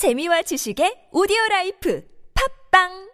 재미와 지식의 오디오 라이프. 팝빵!